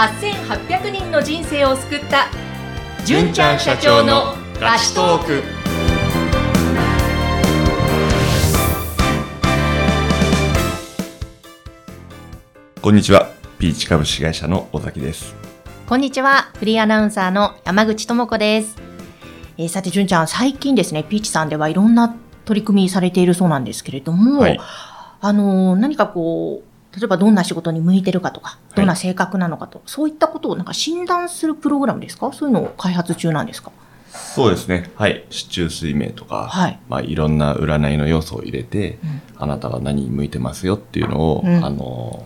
8800人の人生を救った。純ちゃん社長のラストーク。こんにちは。ピーチ株式会社の尾崎です。こんにちは。フリーアナウンサーの山口智子です、えーさて純ちゃん最近ですねピーチさんではいろんな取り組みされているそうなんですけれども、はい。あのー何かこう例えばどんな仕事に向いてるかとか、どんな性格なのかと、そういったことをなんか診断するプログラムですか？そういうのを開発中なんですか？そうですね。はい。市中水明とか、はい。まあ、いろんな占いの要素を入れて、うん。あなたは何に向いてますよっていうのを、うん。あの、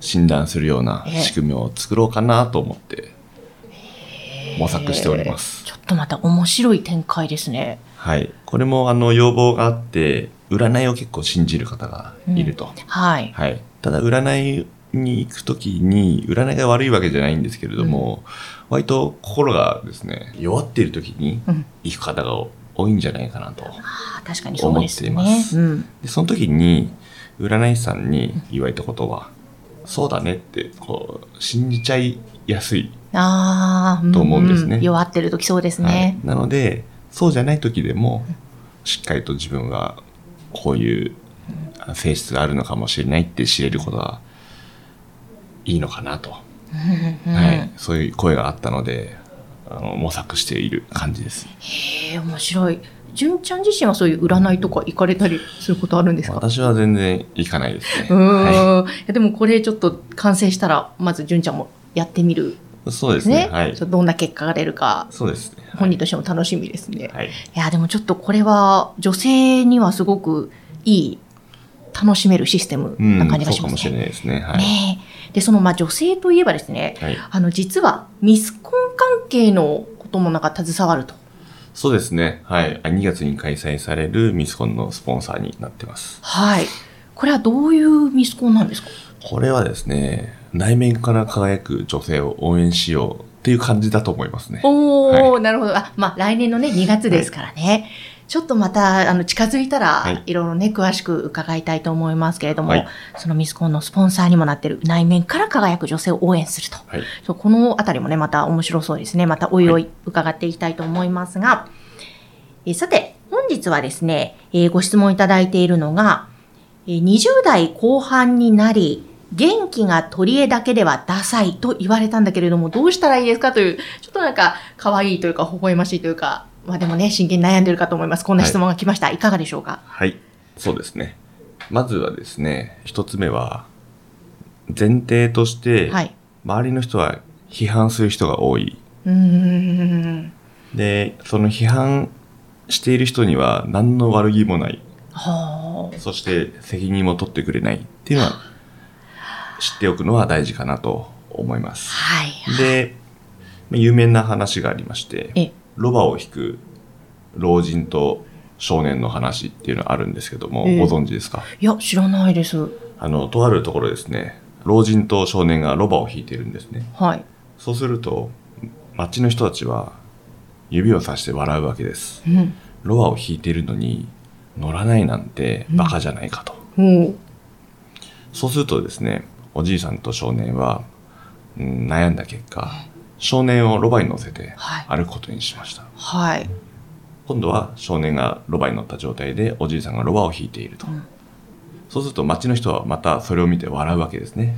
診断するようなええ。仕組みを作ろうかなと思って、模索しております。ちょっとまた面白い展開ですね。はい。これも、あの、要望があって、占いを結構信じる方がいると。はい。はい。ただ、占いに行くときに、占いが悪いわけじゃないんですけれども、割と心がですね、弱っているときにうん行く方が多いんじゃないかなと。確かにそうですね。思っていますうん。で、その時に、占い師さんに言われたことは、そうだねって、こう、信じちゃいやすい。と思うんですね弱ってる時そうですはいね。なので、そうじゃない時でも、しっかりと自分がこういう性質があるのかもしれないって知れることがいいのかなと。うんうんはい。そういう声があったので、あの模索している感じです。へえ、面白い。純ちゃん自身はそういう占いとか行かれたりすることあるんですか？私は全然行かないですね。うーん、はいやでもこれちょっと完成したら、まず純ちゃんもやってみるい。そうでですね。すね。はいどんな結果が出るか、そうですね。はい本人としても楽しみですね。はい。いや、でもちょっとこれは女性にはすごくいい、楽しめるシステムうんな感じがしそうかもしれますね。ないですね。はい。ねえで、そのまあ女性といえばですね、はい。あの実はミスコン関係のこともなんか携わると。そうですね。はい。2月に開催されるミスコンのスポンサーになってます。はい。これはどういうミスコンなんですか？これはですね、内面から輝く女性を応援しようっていう感じだと思いますね。おー、なるほど。あ、まあ来年のね、2月ですからね。ちょっとまた、あの、近づいたら、はいい、ろいろね、詳しく伺いたいと思いますけれども、はいそのミスコンのスポンサーにもなっている内面から輝く女性を応援すると。はい。そうこのあたりもね、また面白そうですね。またおいおい伺っていきたいと思いますが、えーさて、本日はですね、えーご質問いただいているのが、えー20代後半になり、元気が取り柄だけではダサいと言われたんだけれども、どうしたらいいですかという、ちょっとなんか、可愛いというか、微笑ましいというか、まあでもね、真剣に悩んでるかと思います。こんな質問が来ました。い、かがでしょうか？はい。そうですね。まずはですね、一つ目は、前提として、はい。周りの人は批判する人が多い。で、その批判している人には何の悪気もない。はあ。そして責任も取ってくれないっていうのは知っておくのは大事かなと思います。はい。で、まあ有名な話がありまして、え、ロバを引く老人と少年の話っていうのがあるんですけども、ええご存知ですか？いや、知らないです。あの、とあるところですね、老人と少年がロバを引いているんですね。はい。そうすると、街の人たちは指をさして笑うわけです。うん。ロバを引いているのに乗らないなんてバカじゃないかと。おうそうするとですね、おじいさんと少年は、うん悩んだ結果、少年をロバに乗せてはい歩くことにしました。はい。今度は少年がロバに乗った状態でおじいさんがロバを引いていると。うんそうすると街の人はまたそれを見て笑うわけですね。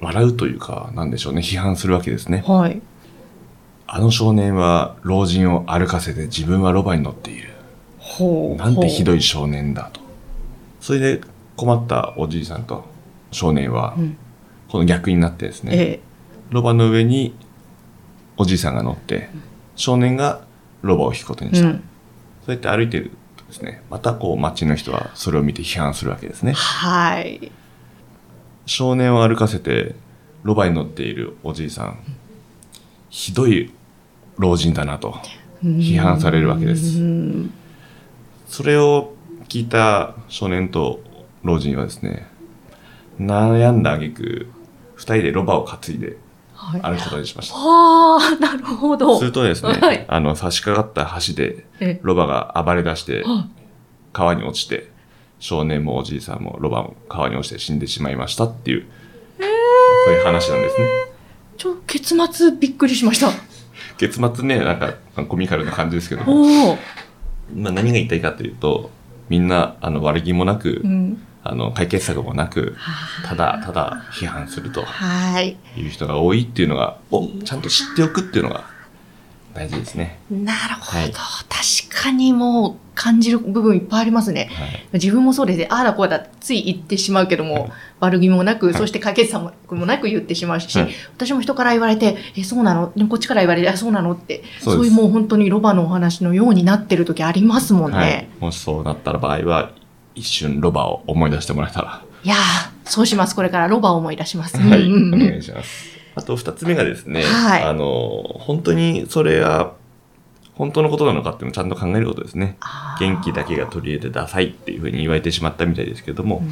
笑うというか、なんでしょうね、批判するわけですね。はい。あの少年は老人を歩かせて自分はロバに乗っている。なんてひどい。い少年だと。それで困ったおじいさんと少年はう、ん。この逆になってですね、えロバの上におじいさんが乗って、少年がロバを引くことにえ。した。うん。そうやって歩いてるとですね、またこう街の人はそれを見て批判するわけですね。はい。少年を歩かせてロバに乗っているおじいさん、ひどい老人だなと批判されるわけです。うん。それを聞いた少年と老人はですね、悩んだ挙句、二人でロバを担いではい。歩くことにしました。はあ、なるほど。するとですね、はいあの、差し掛かった橋で、えロバが暴れ出して、は川に落ちて、少年もおじいさんもロバも川に落ちて死んでしまいましたっていう、そそういう話なんですね。ちょ、結末びっくりしました。結末ね、なんかコミカルな感じですけども。まあ、何が言いたいかというと、みんなあの悪気もなく、うん。あの解決策もなく、はただただ批判するとはい。いう人が多いっていうのが、をちゃんと知っておくっていうのが大事ですね。なるほど。はい確かにもう感じる部分いっぱいありますね。はい。自分もそうですね。ああだこうだ、つい言ってしまうけども、はい悪気もなく、はいそして解決策もなく言ってしまうし、はい私も人から言われて、え、そうなの？でもこっちから言われて、あ、そうなの？って、そうそういうもう本当にロバのお話のようになってる時ありますもんね。はい。もしそうなったら場合は、一瞬ロバを思い出してもらえたら、い、やー、そうします。これからロバを思い出します。はい、お願いします。あと二つ目がですね、はいあの、本当にそれが本当のことなのかっていうのをちゃんと考えることですね。元気だけが取り入れてダサいっていうふうに言われてしまったみたいですけども、うん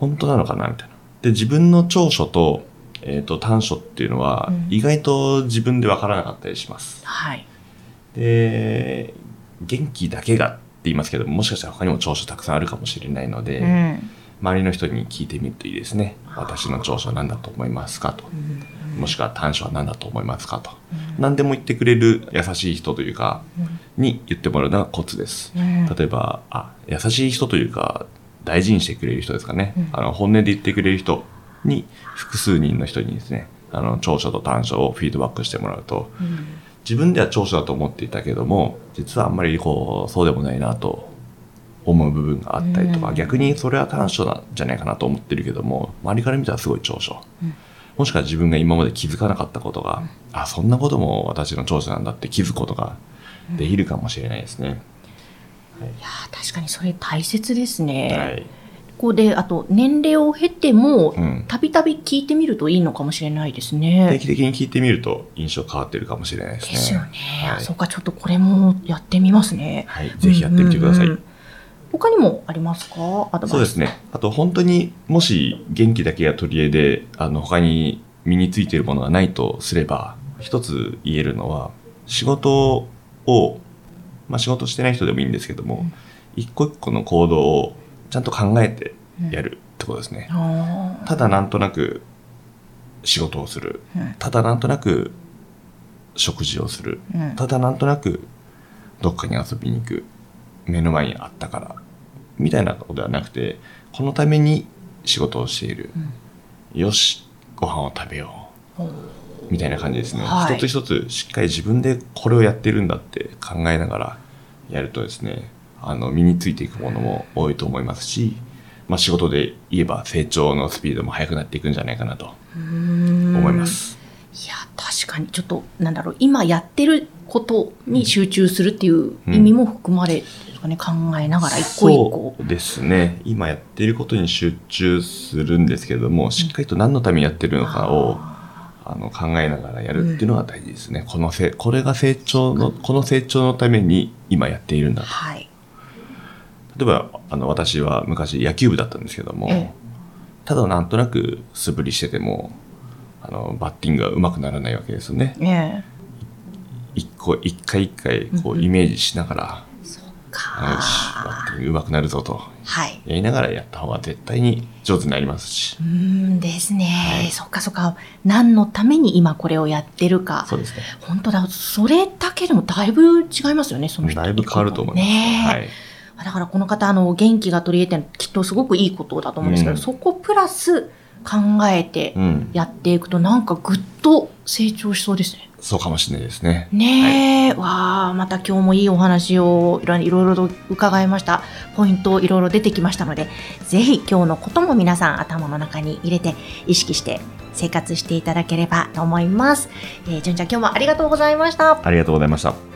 本当なのかなみたいな。で、自分の長所と、えっ、と、短所っていうのはうん、意外と自分でわからなかったりします。はい。で、元気だけがって言いますけども、もしかしたら他にも長所たくさんあるかもしれないので、うん周りの人に聞いてみるといいですね。私の長所は何だと思いますかと。もしくは短所は何だと思いますかと。何でも言ってくれる優しい人というか、に言ってもらうのがコツです。うん例えば、あ、優しい人というか、大事にしてくれる人ですかね。うんあの、本音で言ってくれる人に、複数人の人にですね、あの、長所と短所をフィードバックしてもらうと、うん自分では長所だと思っていたけども、実はあんまりこう、そうでもないなと思う部分があったりとか、うん逆にそれは短所なんじゃないかなと思ってるけども、周りから見たらすごい長所。うんもしくは自分が今まで気づかなかったことが、あ、そんなことも私の長所なんだって気づくことができるかもしれないですね。いやー確かにそれ大切ですね。はい。ここで、あと、年齢を経てもうん、たびたび聞いてみるといいのかもしれないです定ね。期的に聞いてみると印象変わってるかもしれないですね。ですよね。はいそうか、ちょっとこれもやってみますね。はい。ぜひやってみてください。うんうんうん他にもありますか？そうですね。あと本当にもし元気だけが取り柄で、あの他に身についているものがないとすれば、一つ言えるのは、仕事を、まあ仕事してない人でもいいんですけども、一個一個の行動をちゃんと考えてやるってことですね。あーただなんとなく仕事をする。うんただなんとなく食事をする。うんただなんとなくどっかに遊びに行く。目の前にあったから。みたいなことではなくて、このために仕事をしている。よし、ご飯を食べよおーう。みたいな感じですね。はい一つ一つしっかり自分でこれをやってるんだって考えながらやるとですね、あの、身についていくものも多いと思いますし、まあ仕事で言えば成長のスピードも速くなっていくんじゃないかなと思います。ちょっと、なんだろう、今やってることに集中するっていう意味も含まれてるんですかね、考えながら一個一個。そうですね。今やっていることに集中するんですけれども、しっかりと何のためにやってるのかを、あの考えながらやるっていうのが大事ですね。このせこれが成長の、この成長のために今やっているんだと。はい。例えば、あの、私は昔野球部だったんですけども、ええただなんとなく素振りしてても、あの、バッティングが上手くならないわけですよね。ええ一個、一回一回、こうんううんイメージしながら、かよし、バッティング上手くなるぞと。はい。やりながらやった方が絶対に上手になりますしう。ーんですね、はいそっかそっか。何のために今これをやってるか。そうですね。本当だ。それだけでもだいぶ違いますよね、その人だいぶ変わると思います。ねえはい。だからこの方、あの、元気が取り入れてきっとすごくいいことだと思うんですけど、うんそこプラス考えてうん。やっていくと、なんかぐっと成長しそうですね。そうかもしれないですね。ねえ、わあ、また今日もいいお話をいろいろと伺いました。ポイントいろいろ出てきましたので、ぜひ今日のことも皆さん頭の中に入れて意識して生活していただければと思います。えー、純ちゃん今日もありがとうございました。ありがとうございました。